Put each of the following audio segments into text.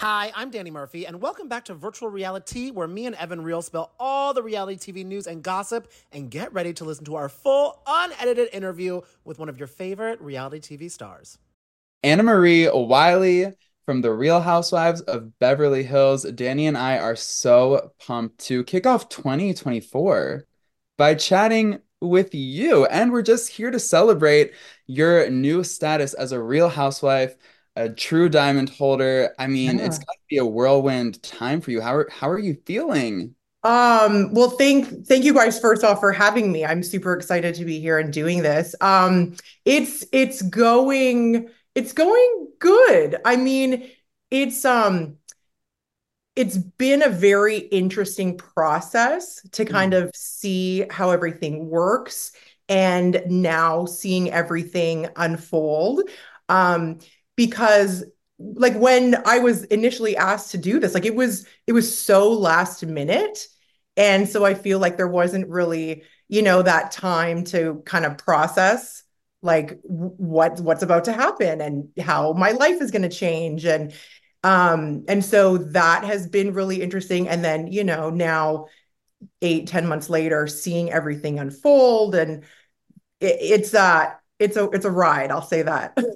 Hi, I'm Danny Murphy, and welcome back to Virtual Reality, where me and Evan Real spill all the reality TV news and gossip, and get ready to listen to our full, unedited interview with one of your favorite reality TV stars. Annemarie Wiley from The Real Housewives of Beverly Hills. Danny and I are so pumped to kick off 2024 by chatting with you. And we're just here to celebrate your new status as a Real Housewife a true diamond holder. I mean, yeah. it's got to be a whirlwind time for you. How are how are you feeling? Um, well, thank thank you guys first off for having me. I'm super excited to be here and doing this. Um, it's it's going it's going good. I mean, it's um it's been a very interesting process to mm. kind of see how everything works and now seeing everything unfold. Um, because like when I was initially asked to do this, like it was it was so last minute. And so I feel like there wasn't really, you know, that time to kind of process like what what's about to happen and how my life is going to change and um and so that has been really interesting and then you know now eight ten months later seeing everything unfold and it, it's uh it's a it's a ride i'll say that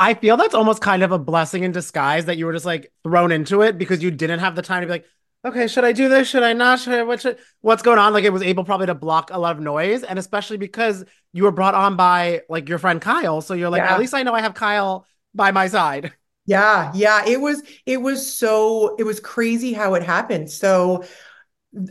I feel that's almost kind of a blessing in disguise that you were just like thrown into it because you didn't have the time to be like, okay, should I do this? Should I not? Should I, what should, what's going on? Like it was able probably to block a lot of noise. And especially because you were brought on by like your friend Kyle. So you're like, yeah. at least I know I have Kyle by my side. Yeah. Yeah. It was, it was so, it was crazy how it happened. So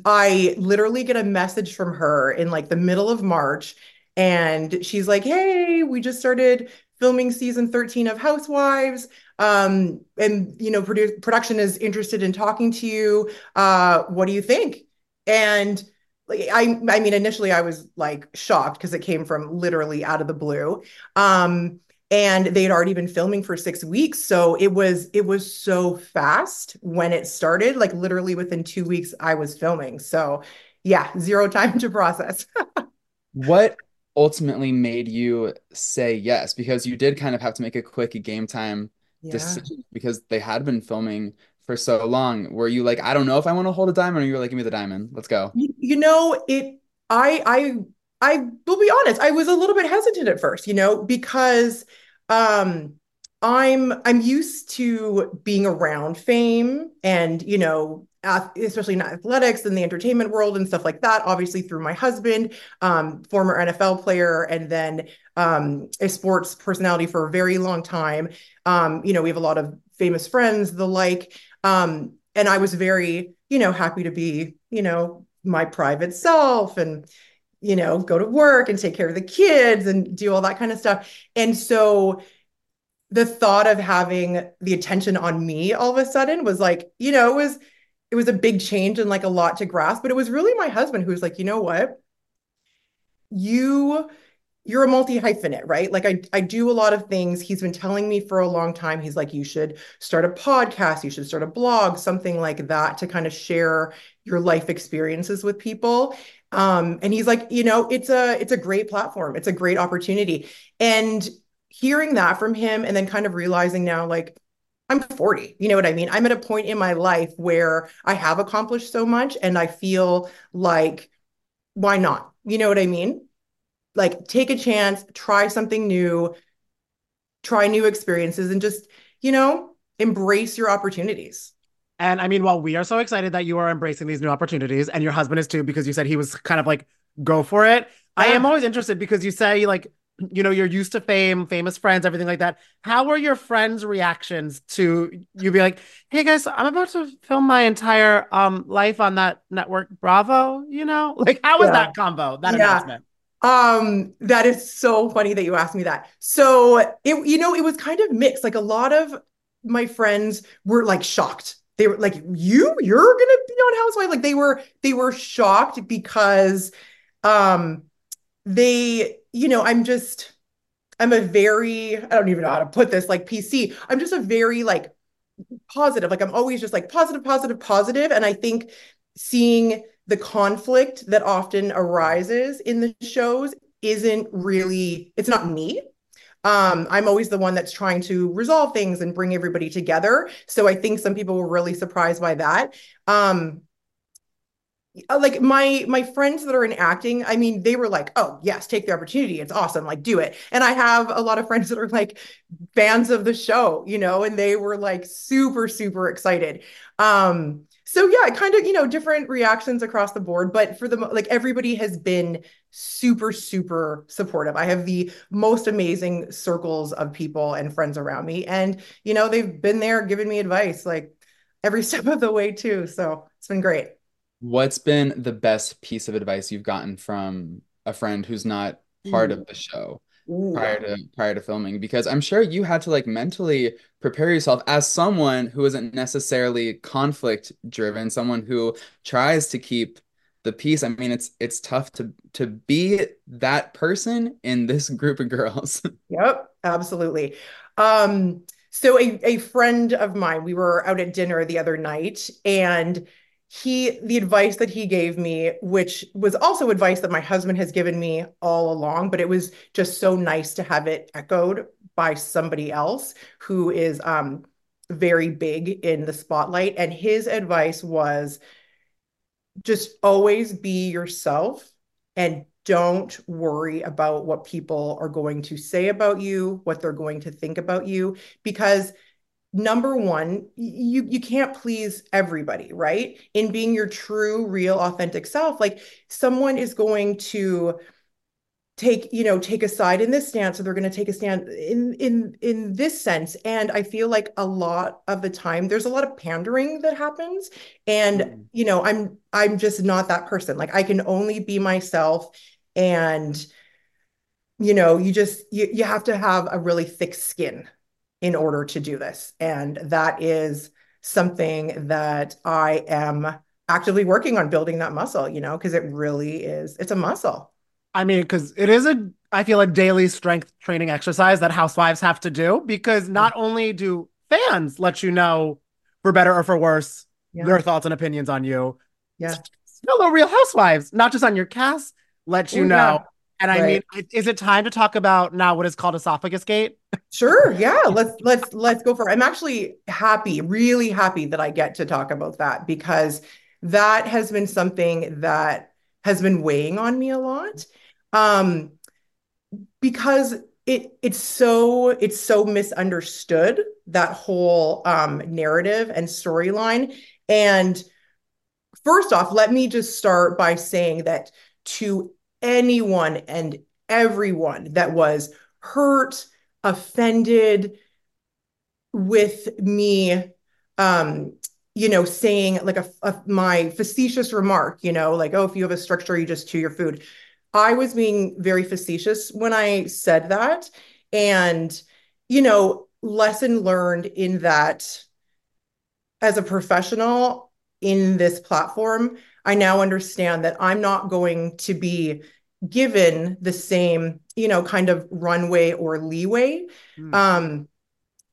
I literally get a message from her in like the middle of March and she's like, Hey, we just started filming season 13 of Housewives. Um, and you know, produ- production is interested in talking to you. Uh, what do you think? And like I I mean, initially I was like shocked because it came from literally out of the blue. Um, and they had already been filming for six weeks so it was it was so fast when it started like literally within two weeks i was filming so yeah zero time to process what ultimately made you say yes because you did kind of have to make a quick game time yeah. decision because they had been filming for so long were you like i don't know if i want to hold a diamond or you were like give me the diamond let's go you, know it i i i will be honest i was a little bit hesitant at first you know because um i'm i'm used to being around fame and you know especially in athletics and the entertainment world and stuff like that. Obviously, through my husband, um, former NFL player, and then um, a sports personality for a very long time. Um, you know, we have a lot of famous friends, the like. Um, and I was very, you know, happy to be, you know, my private self and, you know, go to work and take care of the kids and do all that kind of stuff. And so, the thought of having the attention on me all of a sudden was like, you know, it was it was a big change and like a lot to grasp but it was really my husband who was like you know what? You you're a multi hyphenate right? Like I, I do a lot of things. He's been telling me for a long time. He's like you should start a podcast. You should start a blog something like that to kind of share your life experiences with people. Um, and he's like you know it's a it's a great platform. It's a great opportunity. And hearing that from him and then kind of realizing now like I'm 40. You know what I mean? I'm at a point in my life where I have accomplished so much and I feel like, why not? You know what I mean? Like, take a chance, try something new, try new experiences, and just, you know, embrace your opportunities. And I mean, while we are so excited that you are embracing these new opportunities, and your husband is too, because you said he was kind of like, go for it. Yeah. I am always interested because you say, like, you know, you're used to fame, famous friends, everything like that. How were your friends' reactions to you be like, hey guys, I'm about to film my entire um life on that network Bravo, you know? Like how was yeah. that combo, that yeah. announcement? Um, that is so funny that you asked me that. So it, you know, it was kind of mixed. Like a lot of my friends were like shocked. They were like, you, you're gonna be on Housewife. Like they were, they were shocked because um they you know, I'm just, I'm a very, I don't even know how to put this, like PC. I'm just a very like positive, like I'm always just like positive, positive, positive. And I think seeing the conflict that often arises in the shows isn't really, it's not me. Um, I'm always the one that's trying to resolve things and bring everybody together. So I think some people were really surprised by that. Um, like my my friends that are in acting i mean they were like oh yes take the opportunity. It's awesome. Like do it. And i have a lot of friends that are like fans of the show you know and they were like super super excited. Um so yeah kind of you know different reactions across the board but for the like everybody has been super super supportive. I have the most amazing circles of people and friends around me and you know they've been there giving me advice like every step of the way too. So it's been great What's been the best piece of advice you've gotten from a friend who's not part of the show Ooh. prior to prior to filming? Because I'm sure you had to like mentally prepare yourself as someone who isn't necessarily conflict driven, someone who tries to keep the peace. I mean, it's it's tough to to be that person in this group of girls. Yep, absolutely. Um, so a, a friend of mine, we were out at dinner the other night, and he the advice that he gave me which was also advice that my husband has given me all along but it was just so nice to have it echoed by somebody else who is um very big in the spotlight. And his advice was just always be yourself and don't worry about what people are going to say about you what they're going to think about you because number one you you can't please everybody right? In being your true real authentic self like someone is going to take you know take a side in this stance or they're going to take a stand in in in this sense. And i feel like a lot of the time there's a lot of pandering that happens. And mm. you know i'm i'm just not that person. Like i can only be myself. And you know you just you, you have to have a really thick skin in order to do this. And that is something that I am actively working on building that muscle, you know, because it really is, it's a muscle. I mean, because it is a, I feel a daily strength training exercise that housewives have to do because not only do fans let you know, for better or for worse, yeah. their thoughts and opinions on you. Yeah. Fellow Real Housewives, not just on your cast, let you Ooh, know. Yeah. And I right. mean, is it time to talk about now what is called esophagus gate? Sure. Yeah. Let's let's let's go for it. I'm actually happy, really happy that I get to talk about that because that has been something that has been weighing on me a lot. Um because it it's so it's so misunderstood that whole um narrative and storyline and first off let me just start by saying that to anyone and everyone that was hurt offended with me um you know saying like a, a, my facetious remark you know like oh if you have a stricture you just chew your food. I was being very facetious when i said that. And you know lesson learned in that as a professional in this platform i now understand that i'm not going to be given the same, you know, kind of runway or leeway mm. um,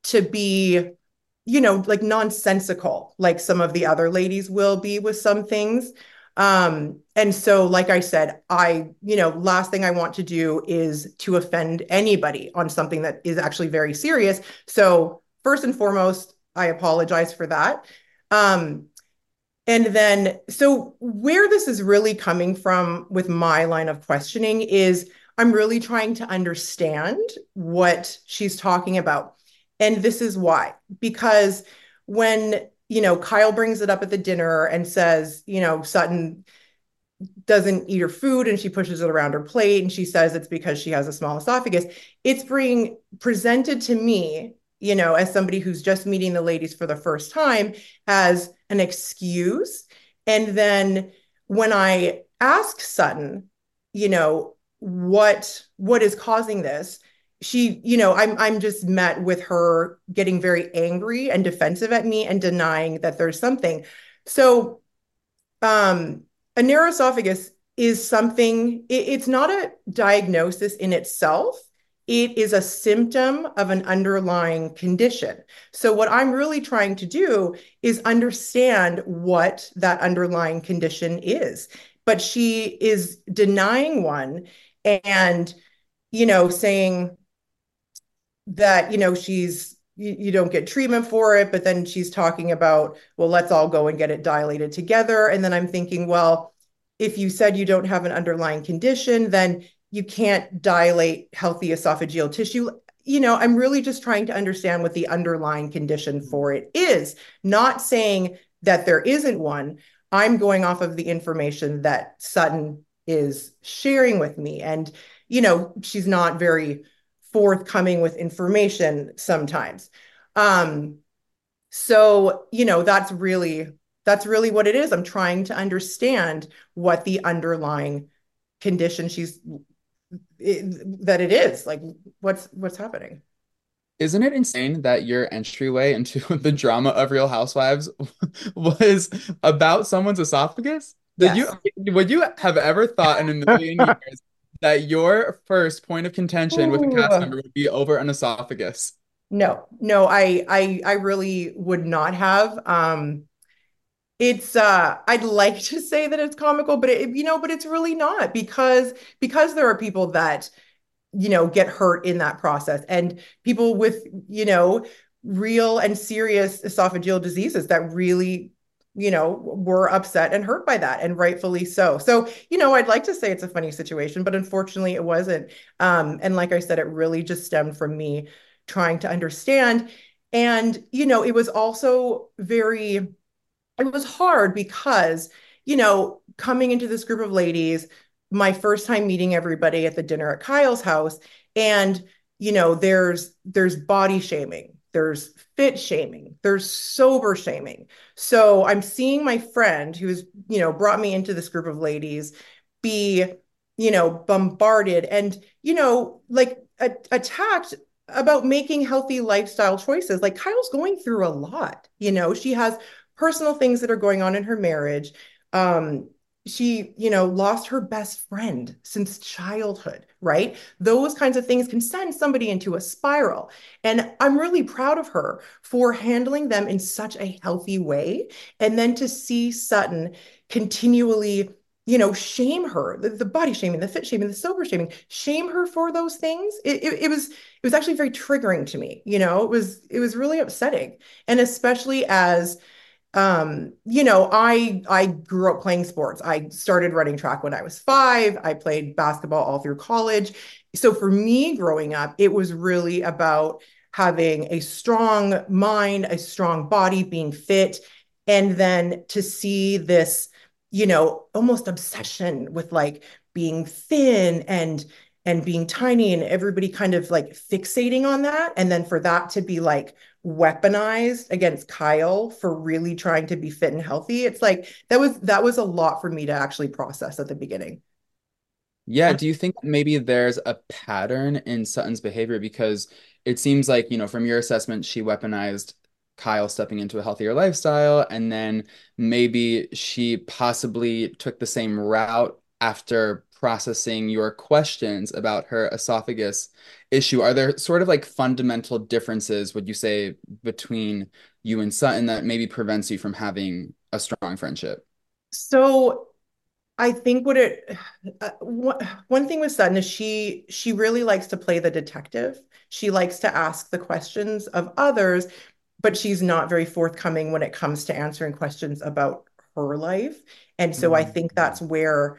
to be, you know, like nonsensical, like some of the other ladies will be with some things. Um, and so, like I said, I, you know, last thing I want to do is to offend anybody on something that is actually very serious. So, first and foremost, I apologize for that. Um, and then, so where this is really coming from with my line of questioning is I'm really trying to understand what she's talking about. And this is why, because when, you know, Kyle brings it up at the dinner and says, you know, Sutton doesn't eat her food and she pushes it around her plate and she says it's because she has a small esophagus, it's being presented to me you know, as somebody who's just meeting the ladies for the first time, as an excuse. And then when I ask Sutton, you know, what what is causing this, she, you know, I'm I'm just met with her getting very angry and defensive at me and denying that there's something. So um a narrow esophagus is something it, it's not a diagnosis in itself it is a symptom of an underlying condition. So, what I'm really trying to do is understand what that underlying condition is. But she is denying one and, you know, saying, that you know she's you, you don't get treatment for it but then she's talking about well let's all go and get it dilated together and then i'm thinking well if you said you don't have an underlying condition then you can't dilate healthy esophageal tissue. You know i'm really just trying to understand what the underlying condition for it is. Not saying that there isn't one. I'm going off of the information that sutton is sharing with me. And you know she's not very forthcoming with information sometimes. Um, so, you know, that's really that's really what it is. I'm trying to understand what the underlying condition she's it, that it is. Like what's what's happening. Isn't it insane that your entryway into the drama of Real Housewives was about someone's esophagus? Did yes. you would you have ever thought in a million years that your first point of contention Ooh. with a cast member would be over an esophagus. No, no, I I I really would not have. Um it's uh I'd like to say that it's comical, but it, you know, but it's really not because because there are people that you know get hurt in that process and people with you know real and serious esophageal diseases that really you know, were upset and hurt by that, and rightfully so. So, you know, I'd like to say it's a funny situation, but unfortunately it wasn't. Um, and like I said, it really just stemmed from me trying to understand. And, you know, it was also very, it was hard because, you know, coming into this group of ladies, my first time meeting everybody at the dinner at Kyle's house, and, you know, there's there's body shaming there's fit shaming, there's sober shaming. So I'm seeing my friend who's, you know, brought me into this group of ladies be, you know, bombarded and, you know, like a- attacked about making healthy lifestyle choices. Like Kyle's going through a lot, you know, she has personal things that are going on in her marriage. Um, she you know lost her best friend since childhood right? Those kinds of things can send somebody into a spiral. And i'm really proud of her for handling them in such a healthy way. And then to see sutton continually you know shame her the, the body shaming the fit shaming the sober shaming shame her for those things. It, it, it was it was actually very triggering to me you know? It was it was really upsetting. And especially as um, you know, I I grew up playing sports. I started running track when I was five. I played basketball all through college. So for me growing up, it was really about having a strong mind, a strong body, being fit, and then to see this, you know, almost obsession with like being thin and and being tiny and everybody kind of like fixating on that. And then for that to be like weaponized against Kyle for really trying to be fit and healthy it's like that was that was a lot for me to actually process at the beginning. Yeah do you think maybe there's a pattern in Sutton's behavior? Because it seems like you know from your assessment she weaponized Kyle stepping into a healthier lifestyle and then maybe she possibly took the same route after processing your questions about her esophagus issue are there sort of like fundamental differences would you say between you and sutton that maybe prevents you from having a strong friendship? So i think what it uh, one thing with sutton is she she really likes to play the detective. She likes to ask the questions of others but she's not very forthcoming when it comes to answering questions about her life. And so mm-hmm. i think that's where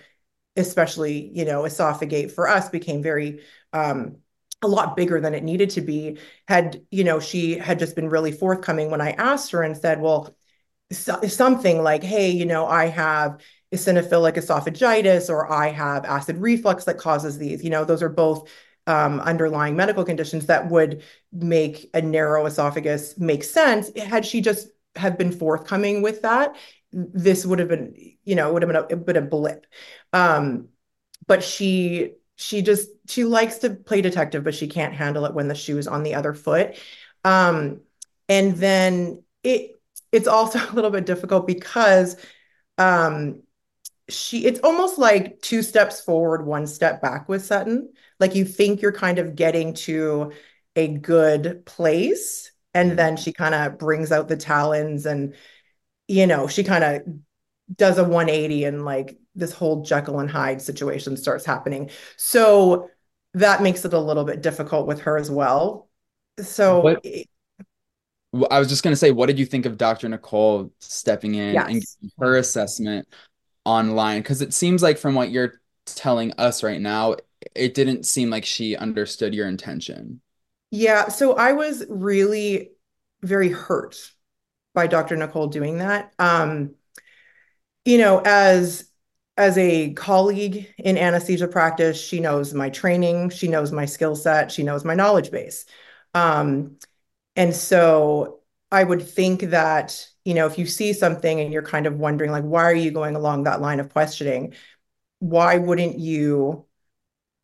especially you know esophagate for us became very um, a lot bigger than it needed to be. Had you know she had just been really forthcoming when i asked her and said well so, something like hey you know i have eosinophilic esophagitis or i have acid reflux that causes these you know those are both um, underlying medical conditions that would make a narrow esophagus make sense. Had she just have been forthcoming with that this would have been you know would have been a, been a blip um, but she she just she likes to play detective, but she can't handle it when the shoe's on the other foot. Um, and then it it's also a little bit difficult because um, she it's almost like two steps forward, one step back with Sutton. Like you think you're kind of getting to a good place, and then she kind of brings out the talons and you know she kind of does a 180 and like this whole Jekyll and Hyde situation starts happening. So that makes it a little bit difficult with her as well. So What I was just going to say, what did you think of Dr. Nicole stepping in and yes. giving her assessment online? Because it seems like from what you're telling us right now, it didn't seem like she understood your intention. Yeah, so I was really very hurt by Dr. Nicole doing that. Um, you know, as as a colleague in anesthesia practice, she knows my training, she knows my skill set, she knows my knowledge base. Um, and so I would think that, you know, if you see something and you're kind of wondering, like, why are you going along that line of questioning? Why wouldn't you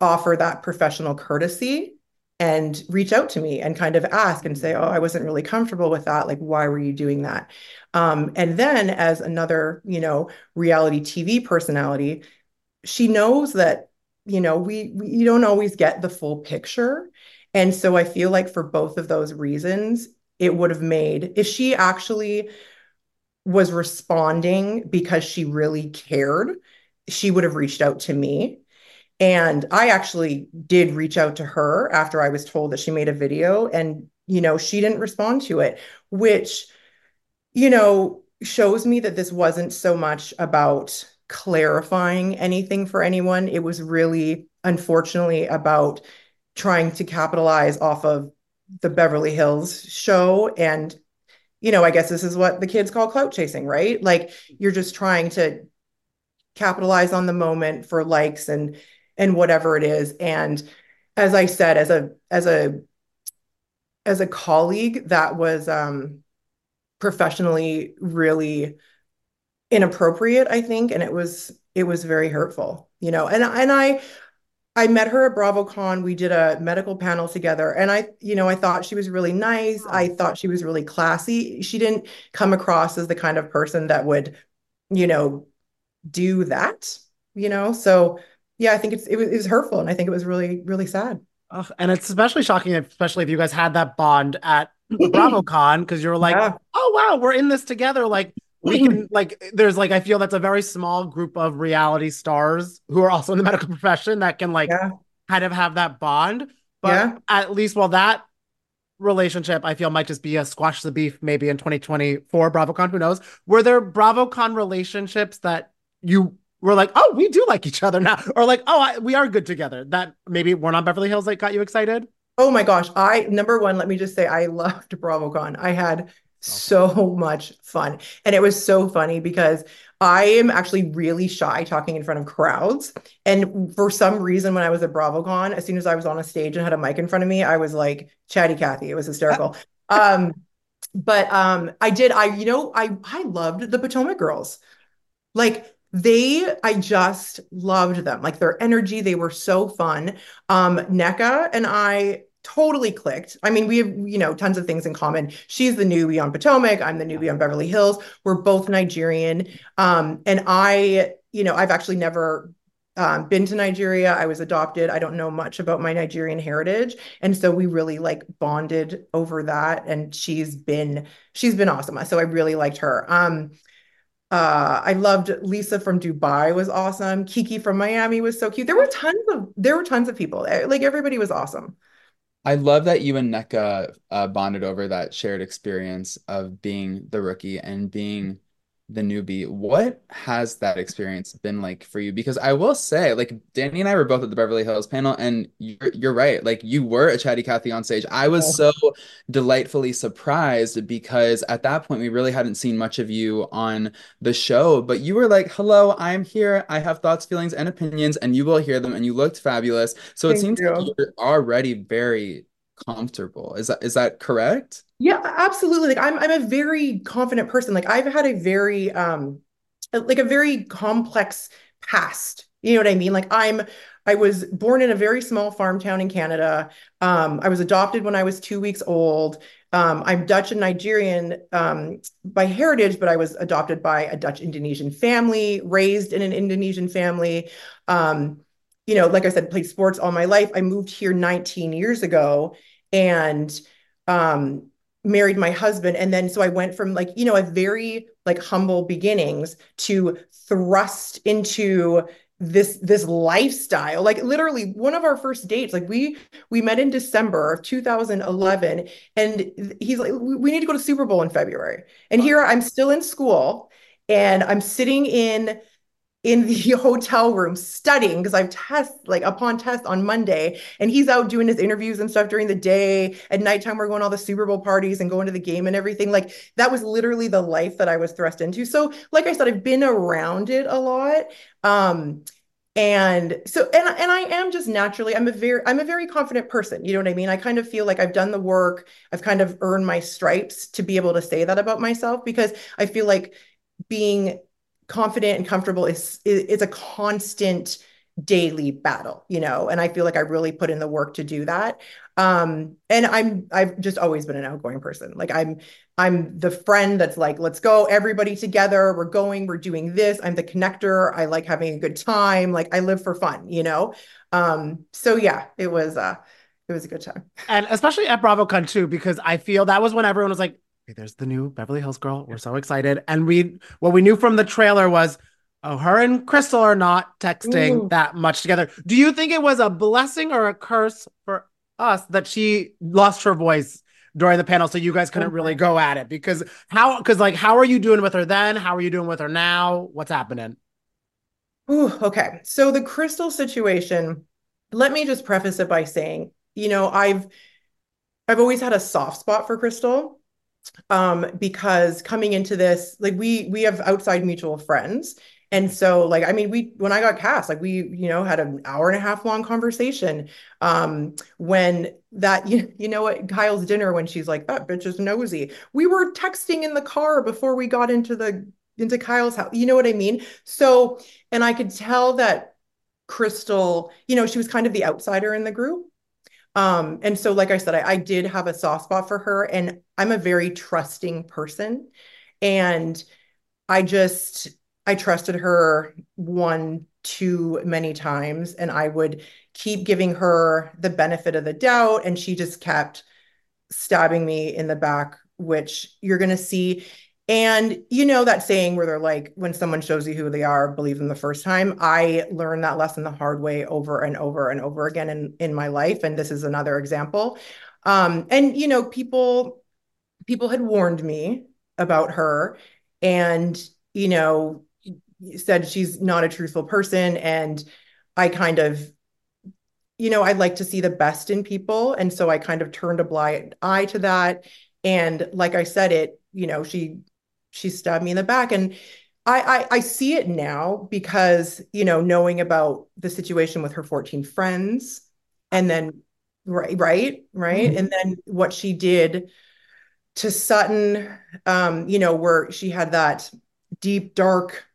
offer that professional courtesy and reach out to me and kind of ask and say, oh, I wasn't really comfortable with that. Like, why were you doing that? Um, and then as another, you know, reality TV personality, she knows that, you know, we, we you don't always get the full picture. And so I feel like for both of those reasons, it would have made, if she actually was responding because she really cared, she would have reached out to me. And I actually did reach out to her after I was told that she made a video, and, you know, she didn't respond to it, which, you know, shows me that this wasn't so much about clarifying anything for anyone. It was really, unfortunately, about trying to capitalize off of the Beverly Hills show. And, you know, I guess this is what the kids call clout chasing, right? Like you're just trying to capitalize on the moment for likes and and whatever it is. And as I said, as a as a as a colleague, that was um professionally really inappropriate, I think, and it was it was very hurtful, you know. And and I I met her at BravoCon. We did a medical panel together, and I, you know, I thought she was really nice. I thought she was really classy. She didn't come across as the kind of person that would, you know, do that, you know. So yeah, I think it's it was, it was hurtful, and I think it was really really sad. Ugh, and it's especially shocking, especially if you guys had that bond at BravoCon, because you're like, Yeah. oh wow, we're in this together. Like we can like there's like I feel that's a very small group of reality stars who are also in the medical profession that can like Yeah. kind of have that bond. But Yeah. at least while that relationship I feel might just be a squash the beef maybe in 2024 BravoCon, who knows? Were there BravoCon relationships that you were like, oh, we do like each other now, or like, oh, I, we are good together. That maybe we're not Beverly Hills that got you excited. Oh my gosh. I, number one, let me just say, I loved BravoCon. I had so much fun. And it was so funny because I am actually really shy talking in front of crowds. And for some reason, when I was at BravoCon, as soon as I was on a stage and had a mic in front of me, I was like chatty Cathy. It was hysterical. Um, but um, I did, I, you know, I I loved the Potomac girls. Like they, I just loved them. Like their energy, they were so fun. Um, Nneka and I totally clicked. I mean, we have, you know, tons of things in common. She's the newbie on Potomac. I'm the newbie on Beverly Hills. We're both Nigerian. Um, and I, you know, I've actually never um, been to Nigeria. I was adopted. I don't know much about my Nigerian heritage. And so we really like bonded over that. And she's been, she's been awesome. So I really liked her. Um, uh, I loved Lisa from Dubai was awesome. Kiki from Miami was so cute. There were tons of there were tons of people. Like everybody was awesome. I love that you and Nneka uh, bonded over that shared experience of being the rookie and being the newbie. What has that experience been like for you? Because I will say, like Danny and I were both at the Beverly Hills panel, and you're you're right. Like you were a chatty Cathy on stage. I was so delightfully surprised because at that point we really hadn't seen much of you on the show, but you were like, "Hello, I'm here. I have thoughts, feelings, and opinions, and you will hear them." And you looked fabulous. So it Thank seems like you. you're already very comfortable. Is that is that correct? Yeah, absolutely. Like I'm I'm a very confident person. Like I've had a very um like a very complex past. You know what I mean? Like I'm I was born in a very small farm town in Canada. Um, I was adopted when I was two weeks old. Um, I'm Dutch and Nigerian um, by heritage, but I was adopted by a Dutch Indonesian family, raised in an Indonesian family. Um, you know, like I said, played sports all my life. I moved here 19 years ago and um married my husband. And then so I went from like you know a very like humble beginnings to thrust into this this lifestyle. Like literally one of our first dates like we we met in december of 2011 and he's like we need to go to super bowl in february. And here i'm still in school and i'm sitting in in the hotel room studying because I've test like upon test on Monday and he's out doing his interviews and stuff during the day. At nighttime, we're going all the Super Bowl parties and going to the game and everything. Like that was literally the life that I was thrust into. So, like I said, I've been around it a lot. Um, and so and and I am just naturally I'm a very I'm a very confident person. You know what I mean? I kind of feel like I've done the work. I've kind of earned my stripes to be able to say that about myself because I feel like being confident and comfortable is is a constant daily battle you know and i feel like i really put in the work to do that. Um and i'm i've just always been an outgoing person. Like i'm i'm the friend that's like let's go everybody together. We're going we're doing this. I'm the connector. I like having a good time. Like i live for fun you know? Um so yeah it was uh it was a good time. And especially at bravocon too because i feel that was when everyone was like there's the new Beverly Hills girl. We're so excited. And we what we knew from the trailer was oh, her and Crystal are not texting Ooh. that much together. Do you think it was a blessing or a curse for us that she lost her voice during the panel so you guys couldn't really go at it? Because how because like how are you doing with her then? How are you doing with her now? What's happening? Ooh, okay. So the Crystal situation, let me just preface it by saying, you know, I've I've always had a soft spot for Crystal um, because coming into this, like we we have outside mutual friends. And so, like, I mean, we when I got cast, like we, you know, had an hour and a half long conversation. Um, when that you, you know what, Kyle's dinner when she's like, that bitch is nosy. We were texting in the car before we got into the into Kyle's house. You know what I mean? So, and I could tell that Crystal, you know, she was kind of the outsider in the group. Um, and so, like I said, I, I did have a soft spot for her, and I'm a very trusting person. And I just, I trusted her one too many times, and I would keep giving her the benefit of the doubt. And she just kept stabbing me in the back, which you're going to see and you know that saying where they're like, when someone shows you who they are, believe them the first time. I learned that lesson the hard way over and over and over again in, in my life. And this is another example. Um, and you know, people people had warned me about her and you know said she's not a truthful person. And I kind of you know, I'd like to see the best in people. And so I kind of turned a blind eye to that. And like I said, it, you know, she she stabbed me in the back and I, I, I see it now because you know knowing about the situation with her 14 friends and then right right right mm-hmm. and then what she did to Sutton um you know where she had that deep dark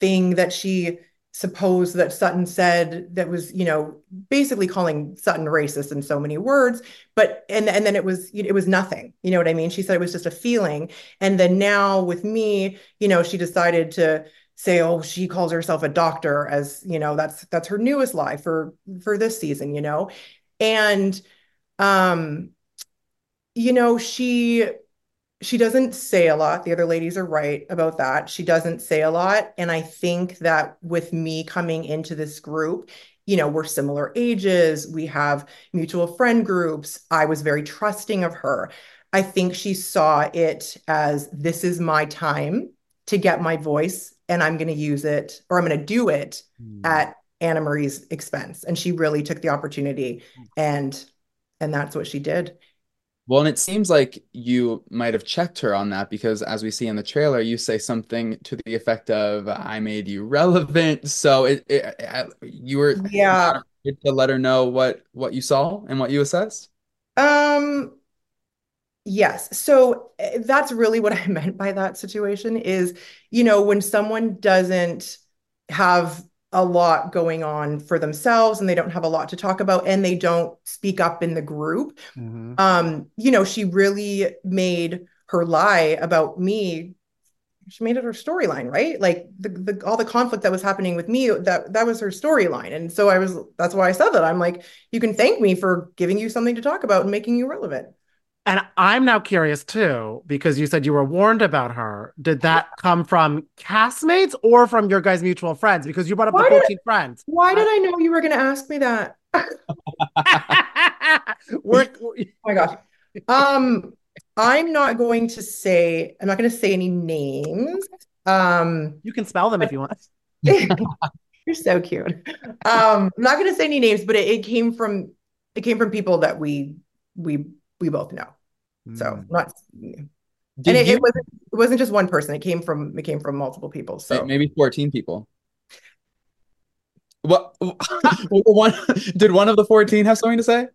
thing that she suppose that Sutton said that was, you know, basically calling Sutton racist in so many words, but and and then it was it was nothing. You know what I mean? She said it was just a feeling. And then now with me, you know, she decided to say, oh, she calls herself a doctor as, you know, that's that's her newest lie for for this season, you know. And um you know, she she doesn't say a lot. The other ladies are right about that. She doesn't say a lot. And I think that with me coming into this group, you know, we're similar ages, we have mutual friend groups. I was very trusting of her. I think she saw it as this is my time to get my voice and I'm going to use it or I'm going to do it mm. at Annemarie's expense. And she really took the opportunity and and that's what she did. Well, and it seems like you might have checked her on that because, as we see in the trailer, you say something to the effect of "I made you relevant." So it, it you were yeah to let her know what what you saw and what you assessed. Um. Yes. So eh, that's really what I meant by that situation is, you know, when someone doesn't have a lot going on for themselves and they don't have a lot to talk about and they don't speak up in the group. Mm-hmm. um you know she really made her lie about me. She made it her storyline right? Like the, the all the conflict that was happening with me that that was her storyline. And so i was that's why i said that. I'm like you can thank me for giving you something to talk about and making you relevant And I'm now curious too, because you said you were warned about her. Did that come from castmates or from your guys' mutual friends? Because you brought up Why the did- 14 friends. Why did I know you were going to ask me that? We're- Oh my gosh. Um, I'm not going to say, I'm not going to say any names. Um, you can spell them if you want. you're so cute. Um, I'm not going to say any names, but it, it came from it came from people that we we we both know. So Mm. not Did and it, you it wasn't it wasn't just one person. It came from it came from multiple people. So maybe 14 people? What one did one of the 14 have something to say?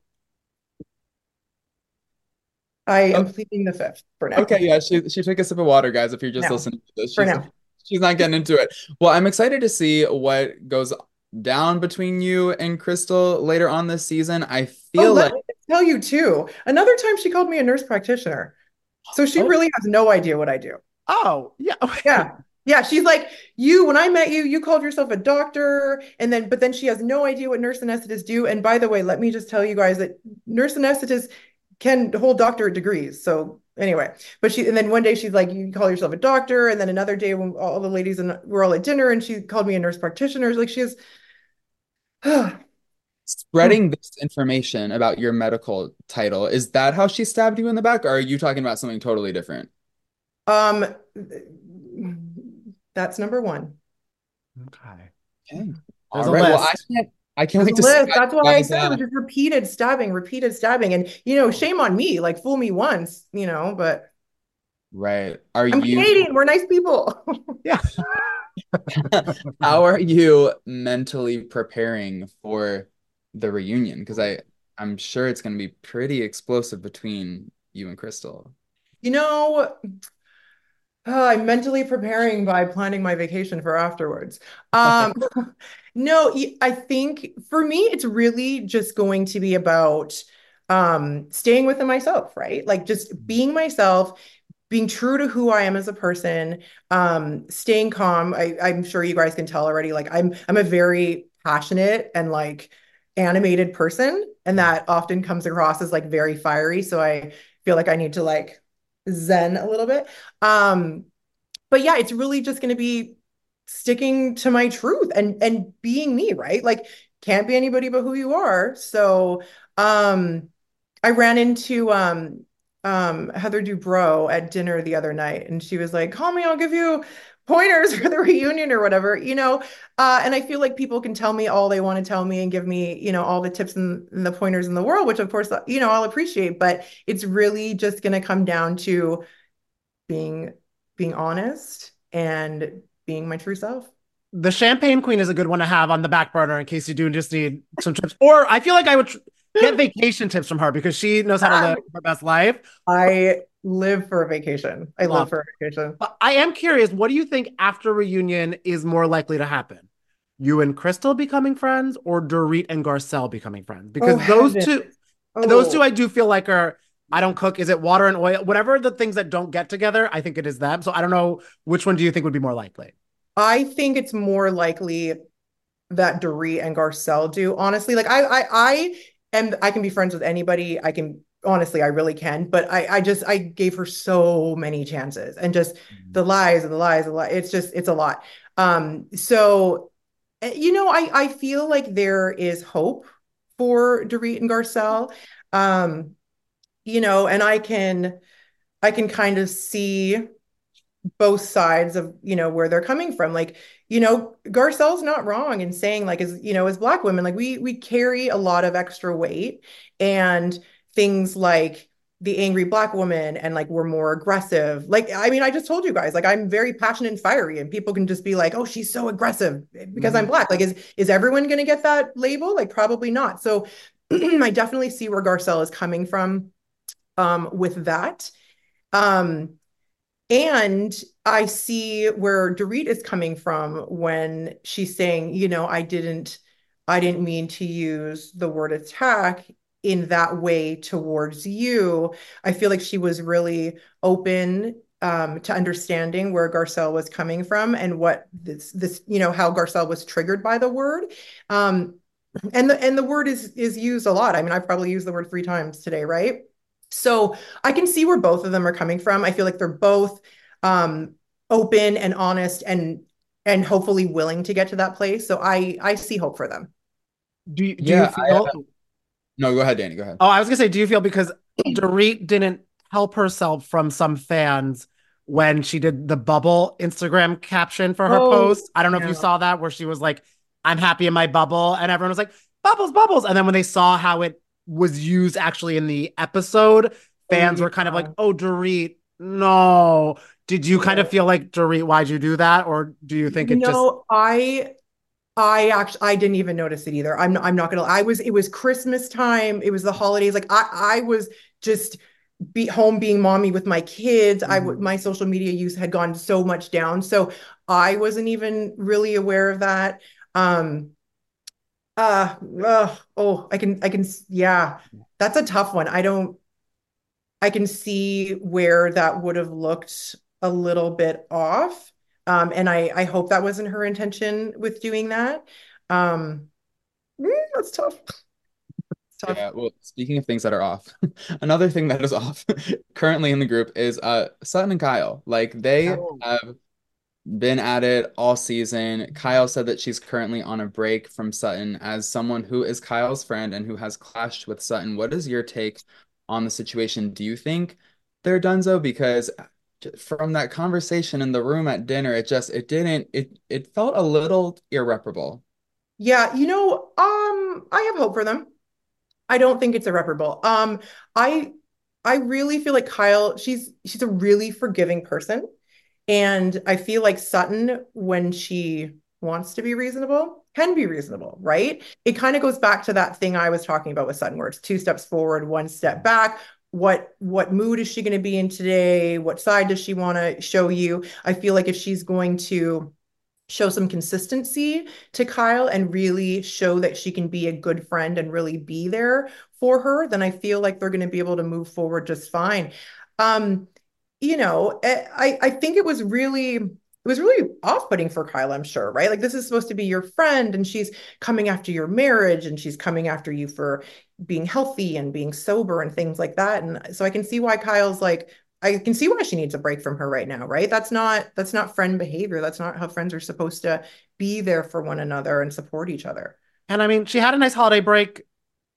I am pleading the fifth for now. Okay, yeah, she she took a sip of water, guys. If you're just listening to this, for now. she's not getting into it. Well, I'm excited to see what goes down between you and Crystal later on this season. I Oh, feel let like me tell you too. Another time she called me a nurse practitioner. So she Oh. really has no idea what I do. Oh, yeah. Yeah. Yeah, she's like, you, when I met you, you called yourself a doctor, and then, but then she has no idea what nurse anesthetists do. And by the way, let me just tell you guys that nurse anesthetists can hold doctorate degrees. So anyway, but she, and then one day she's like, you call yourself a doctor, and then another day when all the ladies and we're all at dinner, and she called me a nurse practitioner. Like she has, spreading this information about your medical title, is that how she stabbed you in the back, or are you talking about something totally different? um, that's number one. Okay. Okay. There's All a right. Well, I can't I can't wait to a see That's you why I guys, said it was just repeated stabbing, repeated stabbing. And, you know, shame on me, like fool me once, you know, but right. Are I'm you Canadian. We're nice people. Yeah. how are you mentally preparing for the reunion? Because I I'm sure it's going to be pretty explosive between you and Crystal. You know, uh, I'm mentally preparing by planning my vacation for afterwards. Um, no, I think for me, it's really just going to be about um, staying within myself, right? Like just being myself, being true to who I am as a person, um, staying calm. I, I'm sure you guys can tell already. Like I'm, I'm a very passionate and like animated person, and that often comes across as like very fiery. So I feel like I need to like zen a little bit. Um, but yeah, it's really just going to be sticking to my truth and and being me, right? Like can't be anybody but who you are. So, um, I ran into um um Heather Dubrow at dinner the other night, and she was like, "Call me, I'll give you." pointers for the reunion or whatever you know uh, and i feel like people can tell me all they want to tell me and give me you know all the tips and, and the pointers in the world which of course you know i'll appreciate but it's really just going to come down to being being honest and being my true self The champagne queen is a good one to have on the back burner in case you do just need some tips. Or I feel like I would get vacation tips from her because she knows how to live um, her best life. i live for a vacation i live Love. for a vacation But I am curious, what do you think after reunion is more likely to happen? You and Crystal becoming friends or Dorit and Garcelle becoming friends? Because Oh, those heaven. two oh. those Oh. two I do feel like are I don't cook. Is it water and oil? Whatever the things that don't get together, I think it is them. So I don't know which one do you think would be more likely? I think it's more likely that Dorit and Garcelle do. Honestly, like I, I, I am. I can be friends with anybody. I can honestly, I really can. But I, I just, I gave her so many chances, and just the lies and the lies, and the lies. It's just, it's a lot. Um, so, eh, you know, I, I feel like there is hope for Dorit and Garcelle. Um, you know, and I can, I can kind of see both sides of you know where they're coming from. Like you know garcelle's not wrong in saying like as you know as black women like we we carry a lot of extra weight and things like the angry black woman and like we're more aggressive. Like i mean i just told you guys like i'm very passionate and fiery and people can just be like oh she's so aggressive because i'm black. Like is is everyone going to get that label? Like probably not. So i definitely see where garcelle is coming from um with that. Um and I see where Dorit is coming from when she's saying, you know, I didn't, I didn't mean to use the word attack in that way towards you. I feel like she was really open um, to understanding where Garcelle was coming from and what this, this, you know, how Garcelle was triggered by the word. Um, and the and the word is is used a lot. I mean, I've probably used the word three times today, right? So I can see where both of them are coming from. I feel like they're both um, open and honest and and hopefully willing to get to that place. So I I see hope for them. Do you, do Yeah, you feel? No, go ahead, Danny. Go ahead. Oh, I was gonna say, do you feel because Dorit didn't help herself from some fans when she did the bubble Instagram caption for her Oh, post? I don't know if you saw that where she was like, "I'm happy in my bubble," and everyone was like, "Bubbles, bubbles," and then when they saw how it was used actually in the episode, fans were kind of like, "Oh, Dorit, no." Did you kind of feel like Dorit, why'd you do that, or do you think it just? No, I I actually I didn't even notice it either. I'm not, I'm not gonna I was it was Christmas time, it was the holidays. Like I I was just be home being mommy with my kids. I would my social media use had gone so much down. So I wasn't even really aware of that. Um uh, oh I can I can yeah, that's a tough one. I don't I can see where that would have looked a little bit off. Um, and I, I hope that wasn't her intention with doing that. Um, mm, that's tough. Tough. Yeah, well, speaking of things that are off, another thing that is off currently in the group is uh Sutton and Kyle. Like they Oh. have been at it all season. Kyle said that she's currently on a break from Sutton as someone who is Kyle's friend and who has clashed with Sutton. What is your take on the situation? Do you think they're donezo? Because from that conversation in the room at dinner, it just it didn't it it felt a little irreparable. Yeah, you know, um, I have hope for them. I don't think it's irreparable. Um, I I really feel like Kyle, she's she's a really forgiving person. And I feel like Sutton, when she wants to be reasonable, can be reasonable, right? It kind of goes back to that thing I was talking about with Sutton, where it's two steps forward, one step back. What what mood is she going to be in today? What side does she want to show you? I feel like if she's going to show some consistency to Kyle and really show that she can be a good friend and really be there for her, then I feel like they're going to be able to move forward just fine. Um, you know, eh, I I think it was really it was really off-putting for Kyle, I'm sure, right? Like this is supposed to be your friend and she's coming after your marriage and she's coming after you for being healthy and being sober and things like that. And so I can see why Kyle's like I can see why she needs a break from her right now, right? That's not that's not friend behavior. That's not how friends are supposed to be there for one another and support each other. And I mean, she had a nice holiday break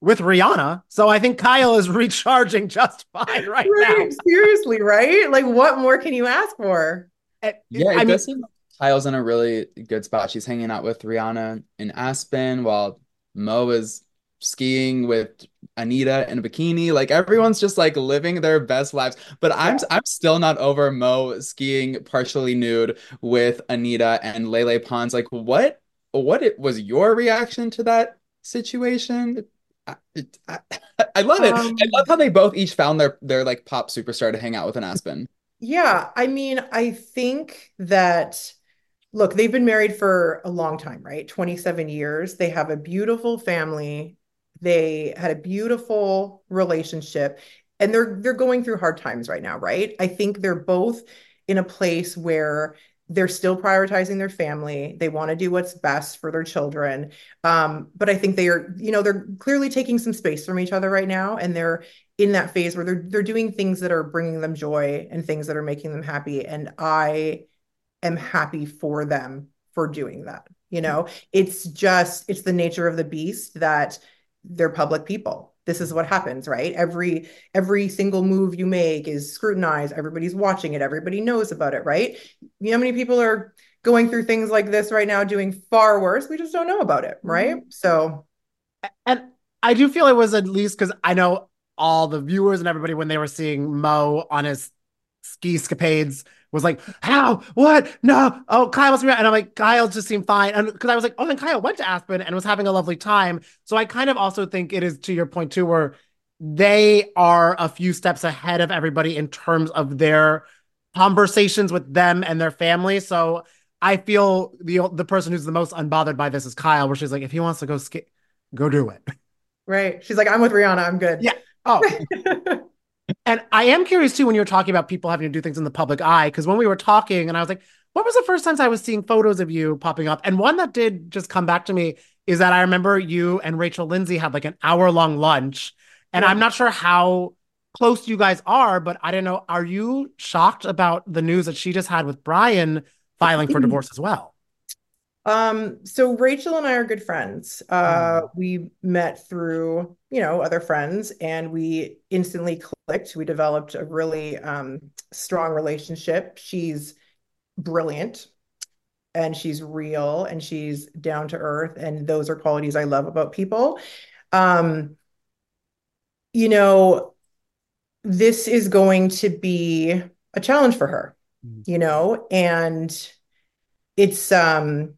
with Rihanna, so I think Kyle is recharging just fine right now. Seriously, right? Like what more can you ask for? Eh, Yeah, it I mean, does seem like Kyle's in a really good spot. She's hanging out with Rihanna in Aspen while Mo is skiing with Anita in a bikini. Like everyone's just like living their best lives. But I'm I'm still not over Mo skiing partially nude with Anita and Lele Pons. Like what what it was your reaction to that situation? I, I, I love it. I Um, love how they both each found their their like pop superstar to hang out with in Aspen. Yeah, I mean, I think that, look, they've been married for a long time, right? 27 years. They have a beautiful family. They had a beautiful relationship, and they're they're going through hard times right now, right? I think they're both in a place where they're still prioritizing their family. They want to do what's best for their children. Um, but I think they are, you know, they're clearly taking some space from each other right now, and they're in that phase where they're they're doing things that are bringing them joy and things that are making them happy and I am happy for them for doing that you know it's just it's the nature of the beast that they're public people this is what happens right? Every every single move you make is scrutinized. Everybody's watching it. Everybody knows about it right? You know how many people are going through things like this right now doing far worse? We just don't know about it right? Mm-hmm. So And I do feel it was at least because I know all the viewers and everybody when they were seeing Mo on his ski escapades was like, "How? What? No! Oh, Kyle must be." right." And I'm like, Kyle just seemed fine, and because I was like, "Oh, then Kyle went to Aspen and was having a lovely time." So I kind of also think it is to your point too, where they are a few steps ahead of everybody in terms of their conversations with them and their family. So I feel the the person who's the most unbothered by this is Kyle, where she's like, if he wants to go ski, go do it. right she's like I'm with Rihanna I'm good Yeah. Oh, and I am curious too when you were talking about people having to do things in the public eye, because when we were talking, and I was like, what was the first times I was seeing photos of you popping up? And one that did just come back to me is that I remember you and Rachel Lindsay had like an hour long lunch, and Yeah. I'm not sure how close you guys are, but I don't know. Are you shocked about the news that she just had with Bryan filing for divorce as well? Um, so Rachel and I are good friends. Uh, mm. we met through, you know, other friends and we instantly clicked. We developed a really um, strong relationship. She's brilliant and she's real and she's down to earth. And those are qualities I love about people. Um, you know, this is going to be a challenge for her, mm. you know, and it's um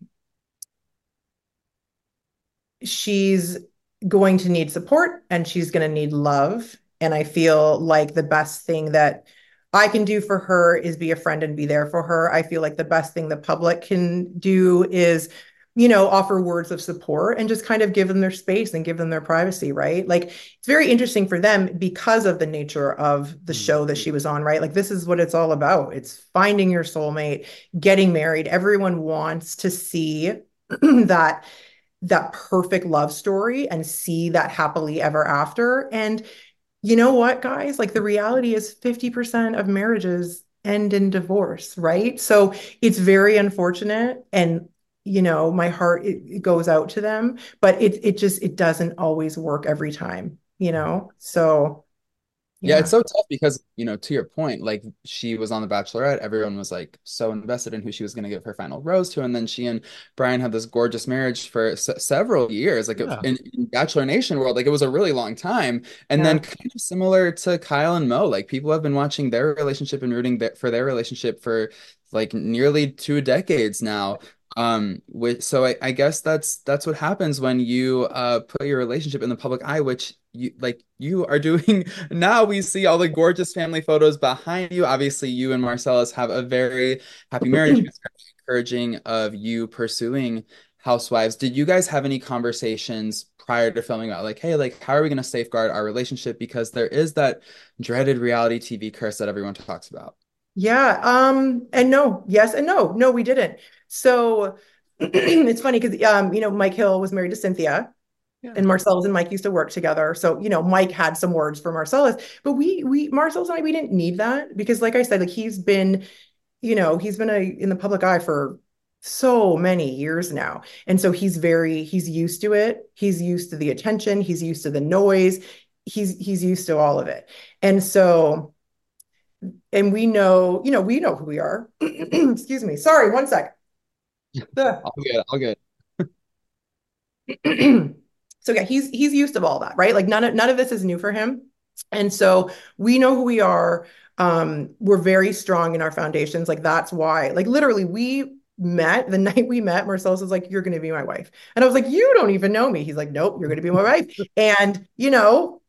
she's going to need support and she's going to need love. And I feel like the best thing that I can do for her is be a friend and be there for her. I feel like the best thing the public can do is, you know, offer words of support and just kind of give them their space and give them their privacy, right? Like it's very interesting for them because of the nature of the mm-hmm. show that she was on, right? Like this is what it's all about. It's finding your soulmate, getting married. Everyone wants to see that that perfect love story and see that happily ever after. And you know what, guys? Like the reality is 50% of marriages end in divorce, right? So it's very unfortunate. And you know, my heart it, it goes out to them, but it it just it doesn't always work every time, you know. So yeah. yeah. it's so tough because, you know, to your point, like she was on The Bachelorette, everyone was like so invested in who she was going to give her final rose to. And then she and Bryan had this gorgeous marriage for s- several years, like yeah. in, in, Bachelor Nation world, like it was a really long time. And yeah. then kind of similar to Kyle and Mo, like people have been watching their relationship and rooting for their relationship for like nearly two decades now um which so I, I guess that's that's what happens when you uh put your relationship in the public eye which you like you are doing now. We see all the gorgeous family photos behind you. Obviously you and marcellus have a very happy marriage. Encouraging of you pursuing housewives. Did you guys have any conversations prior to filming about like hey like how are we going to safeguard our relationship? Because there is that dreaded reality tv curse that everyone talks about yeah um and no yes and no no we didn't so it's funny because um, you know, Mike Hill was married to Cynthia. Yeah. And Marcellus and Mike used to work together. So, you know, Mike had some words for Marcellus, but we, we, Marcellus and I, we didn't need that because, like I said, like he's been, you know, he's been a, in the public eye for so many years now. And so he's very, he's used to it. He's used to the attention. He's used to the noise. He's, he's used to all of it. And so, and we know, you know, we know who we are. Excuse me. Sorry, one sec. I'll get I'll get so yeah, he's he's used to all that, right? Like none of none of this is new for him. And so we know who we are. Um, we're very strong in our foundations. Like that's why, like literally, we met the night we met. Marcellus was like, "You're going to be my wife," and I was like, "You don't even know me." He's like, "Nope, you're going to be my wife." And you know,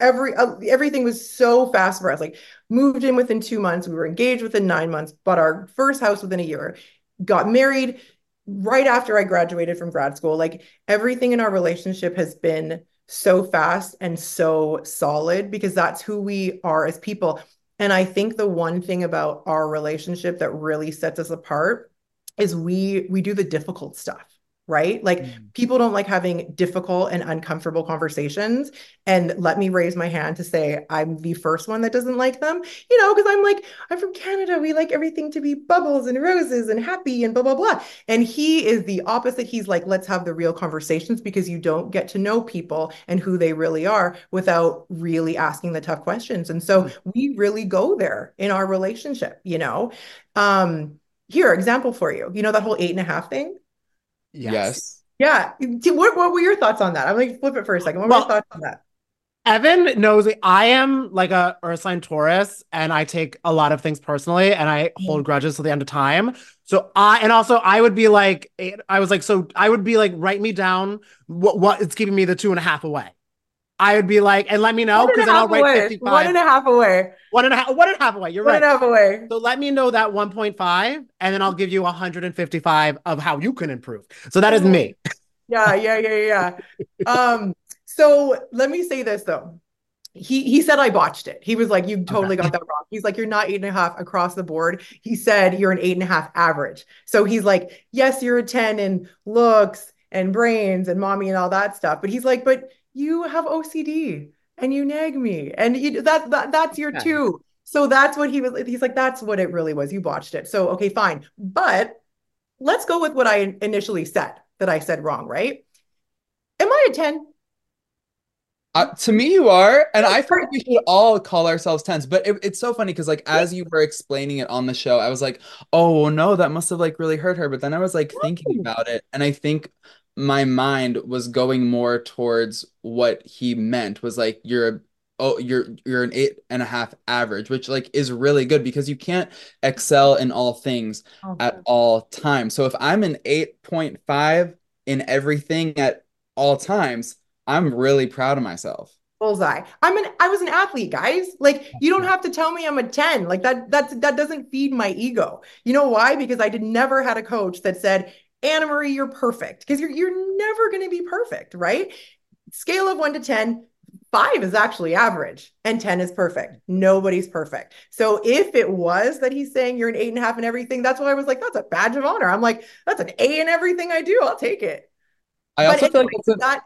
every uh, everything was so fast for us. Like moved in within two months. We were engaged within nine months. Bought our first house within a year got married right after I graduated from grad school. Like everything in our relationship has been so fast and so solid because that's who we are as people. And I think the one thing about our relationship that really sets us apart is we we do the difficult stuff right? Like mm. people don't like having difficult and uncomfortable conversations. And let me raise my hand to say I'm the first one that doesn't like them, you know, because I'm like, I'm from Canada. We like everything to be bubbles and roses and happy and blah, blah, blah. And he is the opposite. He's like, let's have the real conversations because you don't get to know people and who they really are without really asking the tough questions. And so mm. we really go there in our relationship, you know. Um, here, example for you. You know that whole eight and a half thing? Yes. Yeah. What, what were your thoughts on that? I'm like flip it for a second. What were well, your thoughts on that? Evan knows I am like a Earth sign Taurus, and I take a lot of things personally, and I hold mm. grudges till the end of time. So I and also I would be like, I was like, so I would be like, write me down what what it's keeping me the two and a half away. I would be like, and let me know because then I'll write away. 55. One and a half away. One and a half, one and a half away. You're one right. One and a half away. So let me know that 1.5, and then I'll give you 155 of how you can improve. So that is me. Yeah, yeah, yeah, yeah. um, so let me say this though. He he said I botched it. He was like, You totally okay. got that wrong. He's like, You're not eight and a half across the board. He said you're an eight and a half average. So he's like, Yes, you're a 10 in looks and brains and mommy and all that stuff. But he's like, But you have OCD and you nag me. And you, that, that that's your Okay. two. So that's what he was. He's like, that's what it really was. You botched it. So okay, fine. But let's go with what I initially said that I said wrong, right? Am I a 10? Uh, to me, you are, and I feel like we should all call ourselves tens. But it, it's so funny because, like, as you were explaining it on the show, I was like, "Oh no, that must have like really hurt her." But then I was like thinking about it, and I think my mind was going more towards what he meant was like you're a oh you're you're an eight and a half average, which like is really good because you can't excel in all things oh, at all times. So if I'm an 8.5 in everything at all times, I'm really proud of myself. Bullseye. I'm an I was an athlete, guys. Like you don't have to tell me I'm a 10. Like that that's that doesn't feed my ego. You know why? Because I did never had a coach that said, Annemarie, you're perfect. Because you're you're never going to be perfect, right? Scale of one to 10, five is actually average and 10 is perfect. Nobody's perfect. So if it was that he's saying you're an eight and a half and everything, that's why I was like, that's a badge of honor. I'm like, that's an A in everything I do. I'll take it. I But also feel like anyway, it's a, that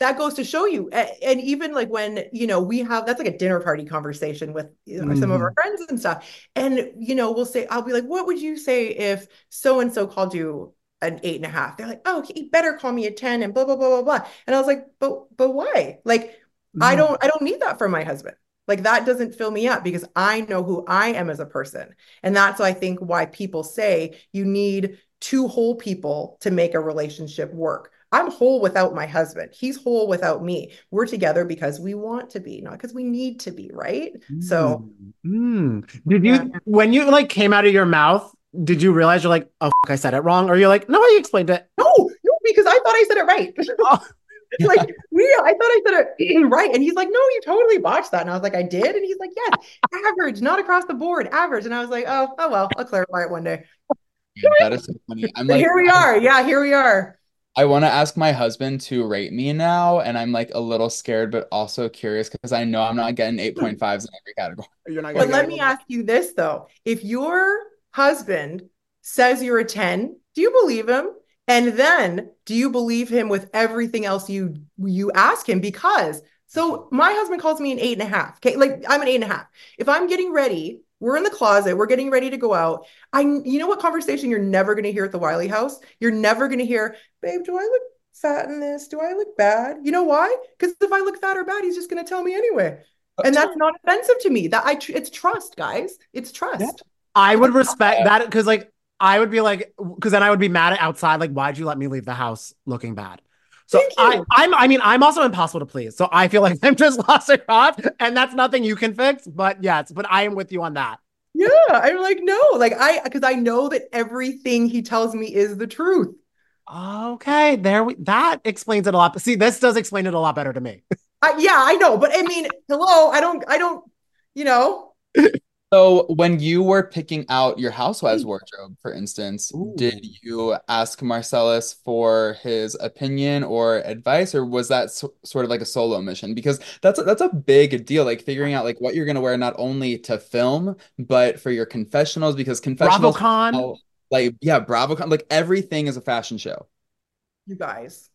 that goes to show you and even like when you know we have that's like a dinner party conversation with know, some of mm-hmm. our friends and stuff and you know we'll say i'll be like what would you say if so and so called you an eight and a half they're like oh he better call me a 10 and blah blah blah blah blah and i was like but but why like i don't i don't need that from my husband like that doesn't fill me up because i know who i am as a person and that's why i think why people say you need two whole people to make a relationship work I'm whole without my husband. He's whole without me. We're together because we want to be, not because we need to be, right? So, Mm. did you Yeah. when you like came out of your mouth? Did you realize you're like, oh, fuck, I said it wrong, or you're like, no, you explained it. no, no, because I thought I said it right. Oh. like, yeah, I thought I said it right. And he's like, no, you totally botched that. And I was like, I did. And he's like, yes, average, not across the board, average. And I was like, oh, oh well, I'll clarify it one day. that is so funny. I'm But like, here we are. Yeah, here we are. I want to ask my husband to rate me now, and I'm like a little scared, but also curious because I know I'm not getting 8.5s in every category. You're not But let me ask you this though. If your husband says you're a 10, do you believe him? And then do you believe him with everything else you you ask him? Because so my husband calls me an eight and a half. Okay, like I'm an eight and a half. If I'm getting ready, we're in the closet, we're getting ready to go out. I you know what conversation you're never gonna hear at the Wiley house? You're never gonna hear, babe, do I look fat in this? Do I look bad? You know why? Because if I look fat or bad, he's just gonna tell me anyway. Uh, and that's not offensive to me. That I it's trust, guys. It's trust. I would respect oh. that because, like, I would be like, because then I would be mad at outside, like, why'd you let me leave the house looking bad? So I. I'm, I mean, I'm also impossible to please. So I feel like I'm just lost in thought, and that's nothing you can fix. But yes, but I am with you on that. Yeah, I'm like, no, like I because I know that everything he tells me is the truth. Okay, there we. That explains it a lot. See, this does explain it a lot better to me. I, yeah, I know, but I mean, hello, I don't, I don't, you know, So, when you were picking out your housewives wardrobe, for instance, Ooh. did you ask Marcellus for his opinion or advice, or was that so, sort of like a solo mission? Because that's a, that's a big deal, like figuring out like what you're gonna wear not only to film, but for your confessionals, because confessionals, BravoCon. like yeah, BravoCon, like everything is a fashion show. you guys.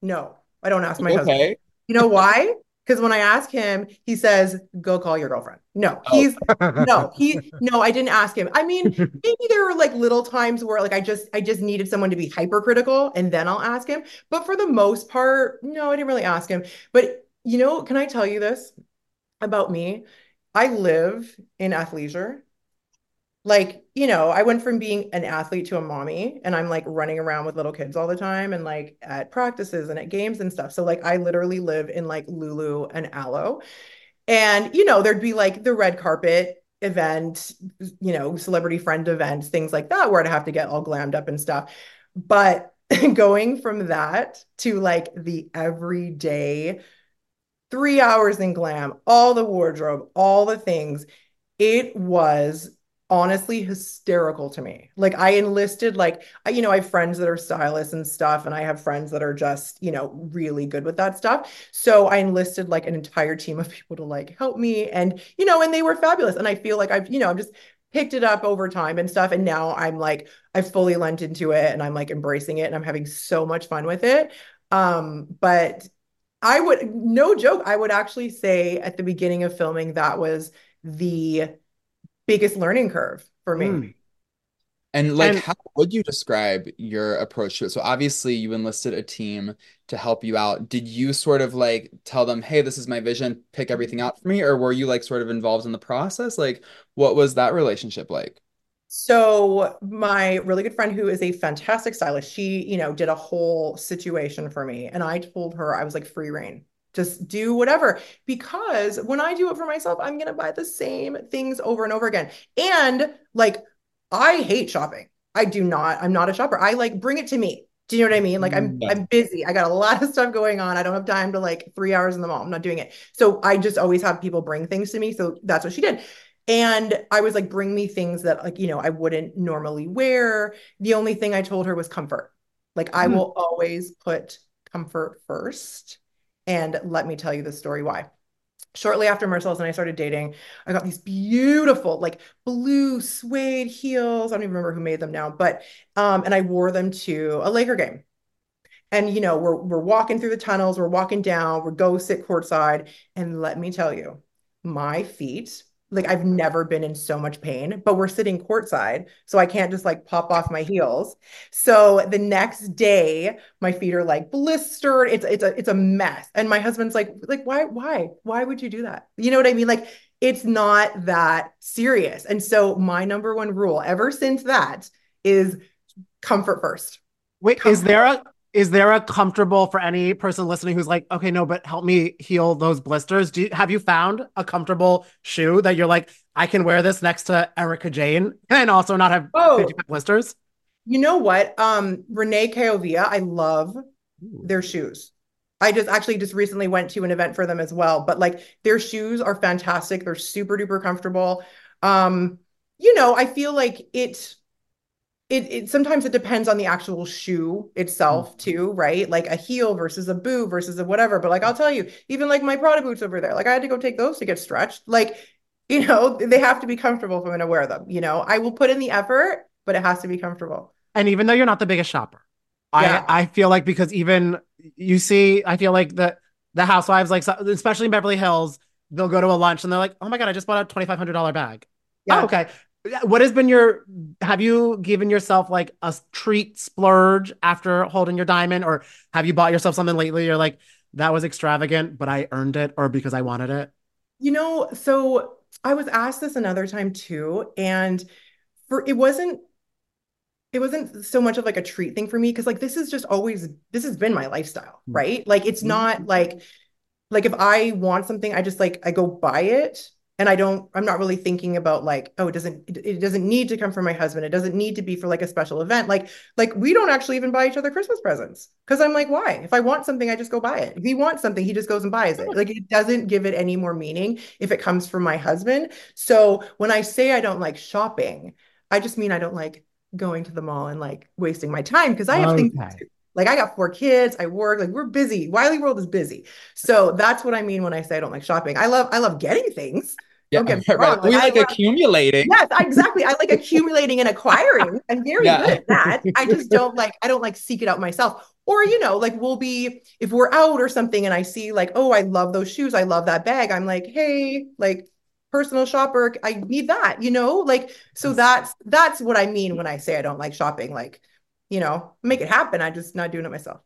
No, I don't ask my husband. Okay. You know why? Because when I ask him, he says, "Go call your girlfriend." No, Oh. he's no, he no, I didn't ask him. I mean, maybe there were like little times where like I just I just needed someone to be hypercritical and then I'll ask him. But for the most part, no, I didn't really ask him. But you know, can I tell you this about me? I live in athleisure. Like, you know, I went from being an athlete to a mommy and I'm like running around with little kids all the time and like at practices and at games and stuff. So like I literally live in like Lulu and Alo. And, you know, there'd be like the red carpet event, you know, celebrity friend events, things like that, where I'd have to get all glammed up and stuff. But going from that to like the everyday three hours in glam, all the wardrobe, all the things, it was honestly hysterical to me. Like I enlisted like I, you know, I have friends that are stylists and stuff and I have friends that are just, you know, really good with that stuff. So I enlisted like an entire team of people to like help me and you know, and they were fabulous and I feel like I've, you know, I've just picked it up over time and stuff and now I'm like I've fully lent into it and I'm like embracing it and I'm having so much fun with it. Um but I would, no joke, I would actually say at the beginning of filming, that was the biggest learning curve for me. Mm. And like, And- how would you describe your approach to it? So obviously you enlisted a team to help you out. Did you sort of like tell them, hey, this is my vision, pick everything out for me? Or were you like sort of involved in the process? Like, what was that relationship like? So my really good friend who is a fantastic stylist, she, you know, did a whole situation for me. And I told her I was like free reign. Just do whatever. Because when I do it for myself, I'm gonna buy the same things over and over again. And like I hate shopping. I do not, I'm not a shopper. I like bring it to me. Do you know what I mean? Like I'm Yeah. I'm busy. I got a lot of stuff going on. I don't have time to like three hours in the mall. I'm not doing it. So I just always have people bring things to me. So that's what she did. And I was like, bring me things that like, you know, I wouldn't normally wear. The only thing I told her was comfort. Like I Hmm. will always put comfort first. And let me tell you the story why. Shortly after Marcellus and I started dating, I got these beautiful, like blue suede heels. I don't even remember who made them now, but um, and I wore them to a Laker game. And you know, we're we're walking through the tunnels, we're walking down, we're go sit courtside, and let me tell you, my feet, like I've never been in so much pain, but we're sitting courtside, so I can't just like pop off my heels. So the next day, my feet are like blistered. It's it's a it's a mess. And my husband's like, like, why, why, why would you do that? You know what I mean? Like, it's not that serious. And so my number one rule ever since that is comfort first. Wait, is there a is there a comfortable for any person listening who's like, okay, no, but help me heal those blisters? Do you have you found a comfortable shoe that you're like, I can wear this next to Erika Jayne and also not have Oh. blisters? You know what? Um, René Caovilla, I love their shoes. I just actually just recently went to an event for them as well, but like their shoes are fantastic. They're super duper comfortable. Um, you know, I feel like it it it sometimes it depends on the actual shoe itself mm. too, right? Like a heel versus a boot versus a whatever. But like I'll tell you, even like my Prada boots over there, like I had to go take those to get stretched. Like, you know, they have to be comfortable if I'm gonna wear them. You know, I will put in the effort, but it has to be comfortable. And even though you're not the biggest shopper, Yeah. I I feel like because even you see, I feel like the the housewives, like especially in Beverly Hills, they'll go to a lunch and they're like, oh my god, I just bought a twenty five hundred dollar bag. Yeah. Oh, okay. What has been your, have you given yourself like a treat splurge after holding your diamond? Or have you bought yourself something lately? You're like, that was extravagant, but I earned it or because I wanted it? You know, so I was asked this another time too, and for it wasn't it wasn't so much of like a treat thing for me because like this is just always this has been my lifestyle, Mm. right? Like it's not like like if I want something, I just like I go buy it and I don't I'm not really thinking about like oh it doesn't it, it doesn't need to come from my husband. It doesn't need to be for like a special event. Like like we don't actually even buy each other Christmas presents because I'm like why? If I want something, I just go buy it. If he wants something, he just goes and buys it. Oh. Like it doesn't give it any more meaning if it comes from my husband. So when I say I don't like shopping, I just mean I don't like going to the mall and like wasting my time because I have things to Okay. do. Like I got four kids, I work, like we're busy. Wiley World is busy. So that's what I mean when I say I don't like shopping. I love I love getting things. Don't get me right. wrong. We Like, like accumulating. Yes, exactly. I like accumulating and acquiring. I'm very Yeah. good at that. I just don't like I don't like seek it out myself. Or you know, like we'll be if we're out or something and I see like, oh, I love those shoes. I love that bag. I'm like, hey, like personal shopper, I need that, you know? Like so mm. that's that's what I mean when I say I don't like shopping. Like, you know, make it happen. I'm just not doing it myself.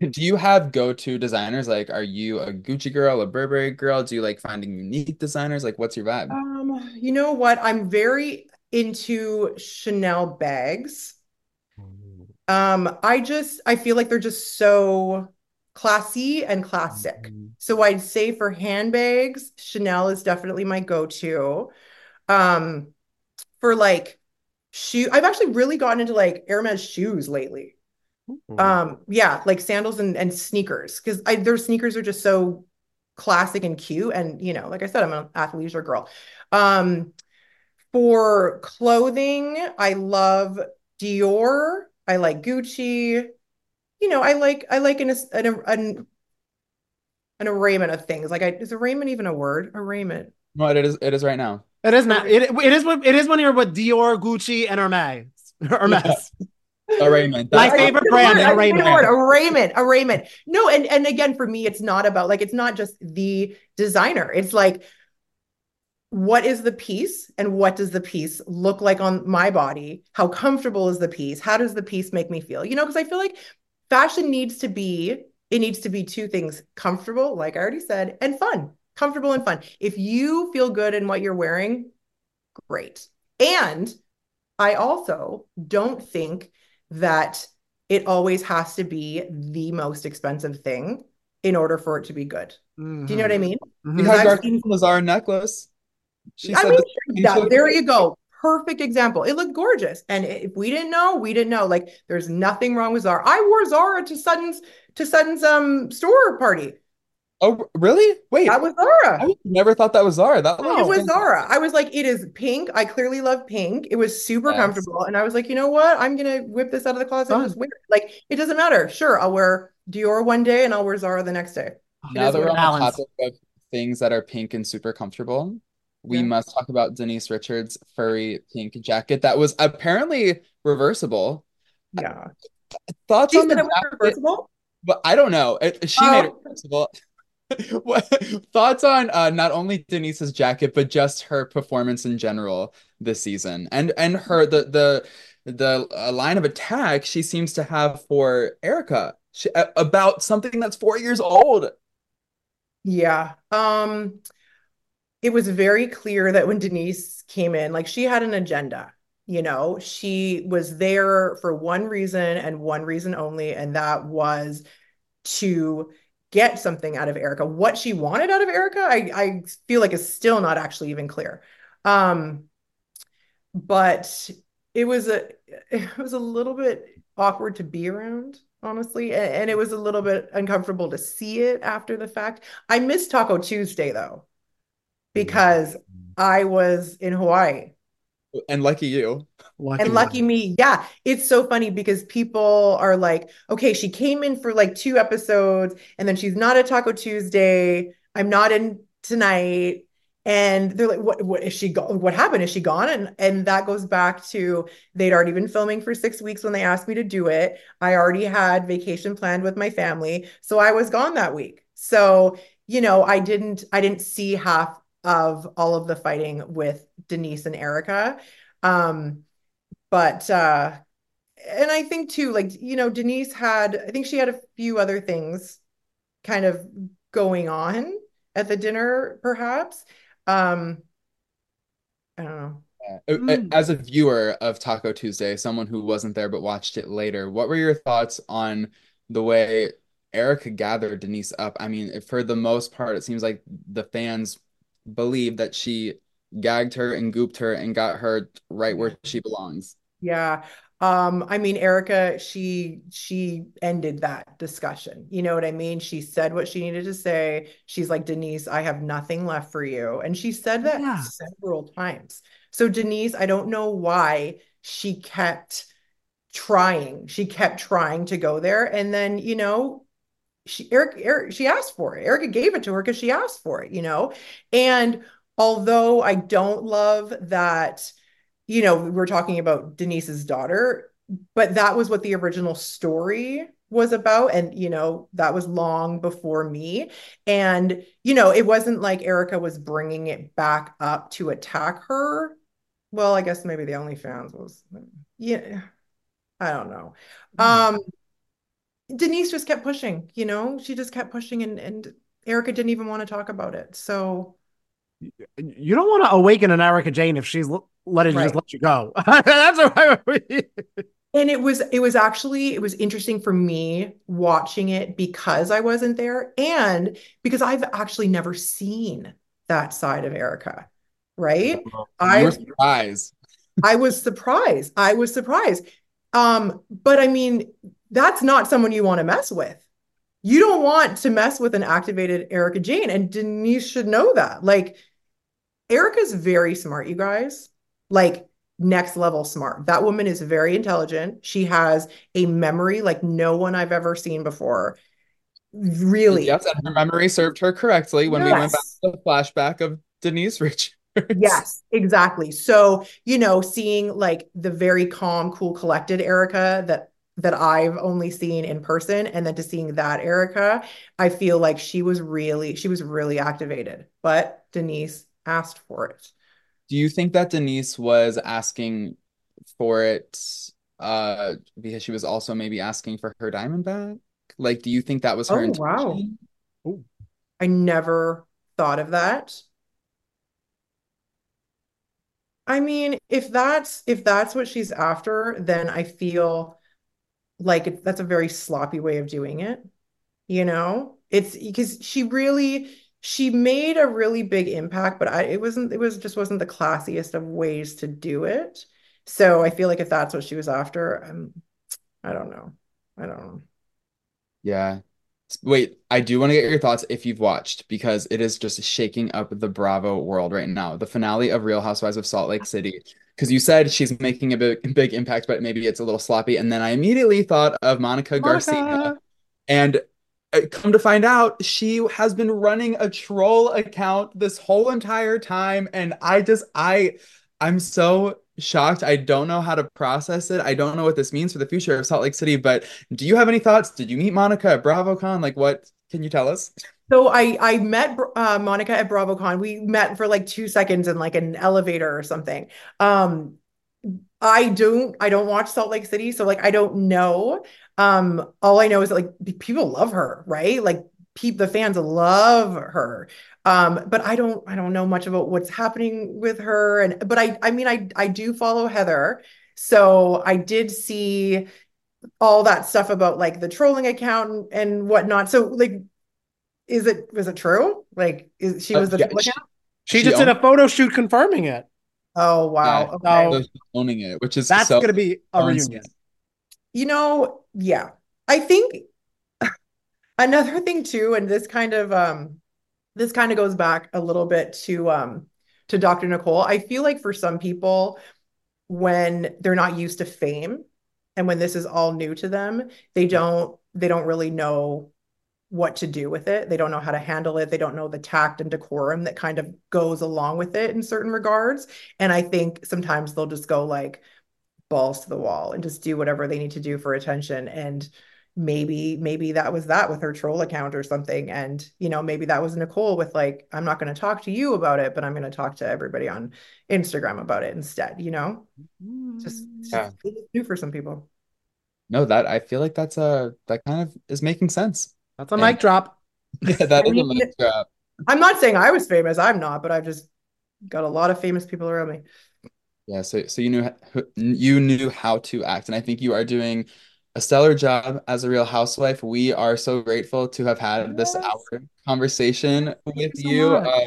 Do you have go-to designers? Like, are you a Gucci girl, a Burberry girl? Do you like finding unique designers? Like, what's your vibe? Um, you know what? I'm very into Chanel bags. Um, I just I feel like they're just so classy and classic. So I'd say for handbags, Chanel is definitely my go-to. Um, for like shoe, I've actually really gotten into like Hermes shoes lately. Um, yeah, like sandals and, and sneakers because I their sneakers are just so classic and cute. And you know, like I said, I'm an athleisure girl. Um, for clothing, I love Dior. I like Gucci. You know, I like I like an an an, an arraignment of things. Like, I is arraignment even a word? Arraignment. No, it is. It is right now. It is not, it, it is what it is when you're with Dior, Gucci, and Hermes. Hermes. Arraignment. My That's- favorite brand, word- I think the arraignment. word, Arraignment, arraignment. No, and and again, for me, it's not about like it's not just the designer. It's like, what is the piece, and what does the piece look like on my body? How comfortable is the piece? How does the piece make me feel? You know, because I feel like fashion needs to be it needs to be two things: comfortable, like I already said, and fun. Comfortable and fun. If you feel good in what you're wearing, great. And I also don't think that it always has to be the most expensive thing in order for it to be good. Do you know what I mean? Mhm. We had seen- Lazar necklace. She I said mean, that- there you go. Perfect example. It looked gorgeous. And if we didn't know, we didn't know. Like there's nothing wrong with Zara. I wore Zara to Sutton's to Sutton's um store party. Oh, really? Wait, That was Zara. I never thought that was Zara. That Oh. It was was Zara. I was like, it is pink. I clearly love pink. It was super Yes. comfortable. And I was like, you know what? I'm gonna whip this out of the closet and just wear it. Like, it doesn't matter. Sure, I'll wear Dior one day and I'll wear Zara the next day. Oh, now is that what we're on balance. the topic of things that are pink and super comfortable, we Yeah. must talk about Denise Richards' furry pink jacket that was apparently reversible. Yeah. Thoughts She on the it was jacket? reversible. But I don't know. It, she oh. made it Oh. reversible. What thoughts on uh, not only Denise's jacket, but just her performance in general this season, and and her the the the uh, line of attack she seems to have for Erika she, uh, about something that's four years old. Yeah. Um, it was very clear that when Denise came in, like she had an agenda, you know, she was there for one reason and one reason only, and that was to get something out of Erika. What she wanted out of Erika, I, I feel like is still not actually even clear. Um, but it was a it was a little bit awkward to be around, honestly, and, and it was a little bit uncomfortable to see it after the fact. I missed Taco Tuesday though, because I was in Hawaii. And lucky you. Lucky And lucky me, yeah, it's so funny because people are like, okay, she came in for like two episodes and then she's not at Taco Tuesday. I'm not in tonight. And they're like, what, what is she go what happened? Is she gone? And and that goes back to they'd already been filming for six weeks when they asked me to do it. I already had vacation planned with my family. So I was gone that week. So, you know, I didn't I didn't see half of all of the fighting with Denise and Erika. Um, but uh and I think too, like, you know, Denise had, I think she had a few other things kind of going on at the dinner, perhaps. Um, I don't know. Uh, Mm. As a viewer of Taco Tuesday, someone who wasn't there but watched it later, what were your thoughts on the way Erika gathered Denise up? I mean, for the most part, it seems like the fans believe that she gagged her and gooped her and got her right where she belongs. Yeah. Um, I mean, Erika, she she ended that discussion. You know what I mean? She said what she needed to say. She's like, Denise, I have nothing left for you. And she said that Yeah. several times. So Denise, I don't know why she kept trying. She kept trying to go there. And then, you know, she Eric, Eric she asked for it. Erika gave it to her because she asked for it, you know. And although I don't love that, you know, we're talking about Denise's daughter, but that was what the original story was about. And, you know, that was long before me. And, you know, it wasn't like Erika was bringing it back up to attack her. Well, I guess maybe the OnlyFans was, yeah, I don't know. Um, Denise just kept pushing, you know, she just kept pushing and, and Erika didn't even want to talk about it. So, You don't want to awaken an Erika Jayne if she's letting Right. just let you go. That's right. and it was it was actually it was interesting for me watching it because I wasn't there and because I've actually never seen that side of Erika, right? You were I surprised. I was surprised. I was surprised. Um, but I mean, that's not someone you want to mess with. You don't want to mess with an activated Erika Jayne, and Denise should know that. Like, Erika's very smart, you guys. Like, next level smart. That woman is very intelligent. She has a memory like no one I've ever seen before. Really. Yes, and her memory served her correctly when we went back to the flashback of Denise Rich. Yes, exactly. So, you know, seeing like the very calm, cool, collected Erika that that I've only seen in person and then to seeing that Erika, I feel like she was really she was really activated. But Denise asked for it. Do you think that Denise was asking for it uh because she was also maybe asking for her diamond back? Like, do you think that was her Oh, intention? wow. I never thought of that. I mean, if that's if that's what she's after, then I feel like it, that's a very sloppy way of doing it. You know, it's because she really she made a really big impact, but I it wasn't it was just wasn't the classiest of ways to do it. So I feel like if that's what she was after, um, I don't know. I don't know. Yeah. Wait, I do want to get your thoughts if you've watched because it is just shaking up the Bravo world right now. The finale of Real Housewives of Salt Lake City. Because you said she's making a big, big impact, but maybe it's a little sloppy. And then I immediately thought of Monica Garcia. And uh, come to find out, she has been running a troll account this whole entire time. And I just, I, I'm so shocked. I don't know how to process it. I don't know what this means for the future of Salt Lake City. But do you have any thoughts? Did you meet Monica at BravoCon? Like, what can you tell us? So I I met uh, Monica at BravoCon. We met for like two seconds in like an elevator or something. Um, I don't I don't watch Salt Lake City, so like I don't know. Um, all I know is that like people love her, right? Like the fans love her. Um, but I don't I don't know much about what's happening with her. And but I I mean I I do follow Heather. So I did see all that stuff about like the trolling account and, and whatnot. So like is it was it true? Like is she Uh, was the yeah, troll she, account? She she just did a photo shoot confirming it. Oh yeah, wow. Okay. So so owning it, which is that's so gonna be a reunion. You know, yeah. I think another thing too, and this kind of um this kind of goes back a little bit to um to Dr. Nicole. I feel like for some people when they're not used to fame and when this is all new to them, they mm-hmm. don't they don't really know what to do with it. They don't know how to handle it. They don't know the tact and decorum that kind of goes along with it in certain regards. And I think sometimes they'll just go like balls to the wall and just do whatever they need to do for attention. And maybe, maybe that was that with her troll account or something. And, you know, maybe that was Nicole with like, I'm not going to talk to you about it, but I'm going to talk to everybody on Instagram about it instead, you know? Just, it's yeah. just it's new for some people. No, that I feel like that's a that kind of is making sense. That's a And mic drop. yeah, that a mic drop i'm not saying I was famous. I'm not, but I've just got a lot of famous people around me. Yeah, so so you knew you knew how to act, and I think you are doing a stellar job as a real housewife. We are so grateful to have had this Yes. hour conversation Thank with you so you. Uh,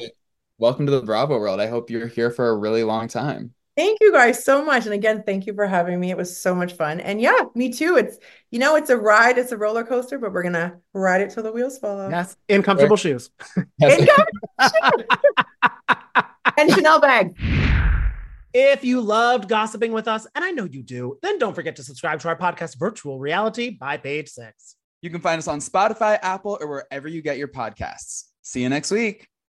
welcome to the Bravo world. I hope you're here for a really long time. Thank you guys so much. And again, thank you for having me. It was so much fun. And yeah, me too. It's, you know, it's a ride, it's a roller coaster, but we're gonna ride it till the wheels fall off. Yes, in comfortable shoes. Yes. And, and Chanel bag. If you loved gossiping with us, and I know you do, then don't forget to subscribe to our podcast, Virtual Reali-Tea by Page Six. You can find us on Spotify, Apple, or wherever you get your podcasts. See you next week.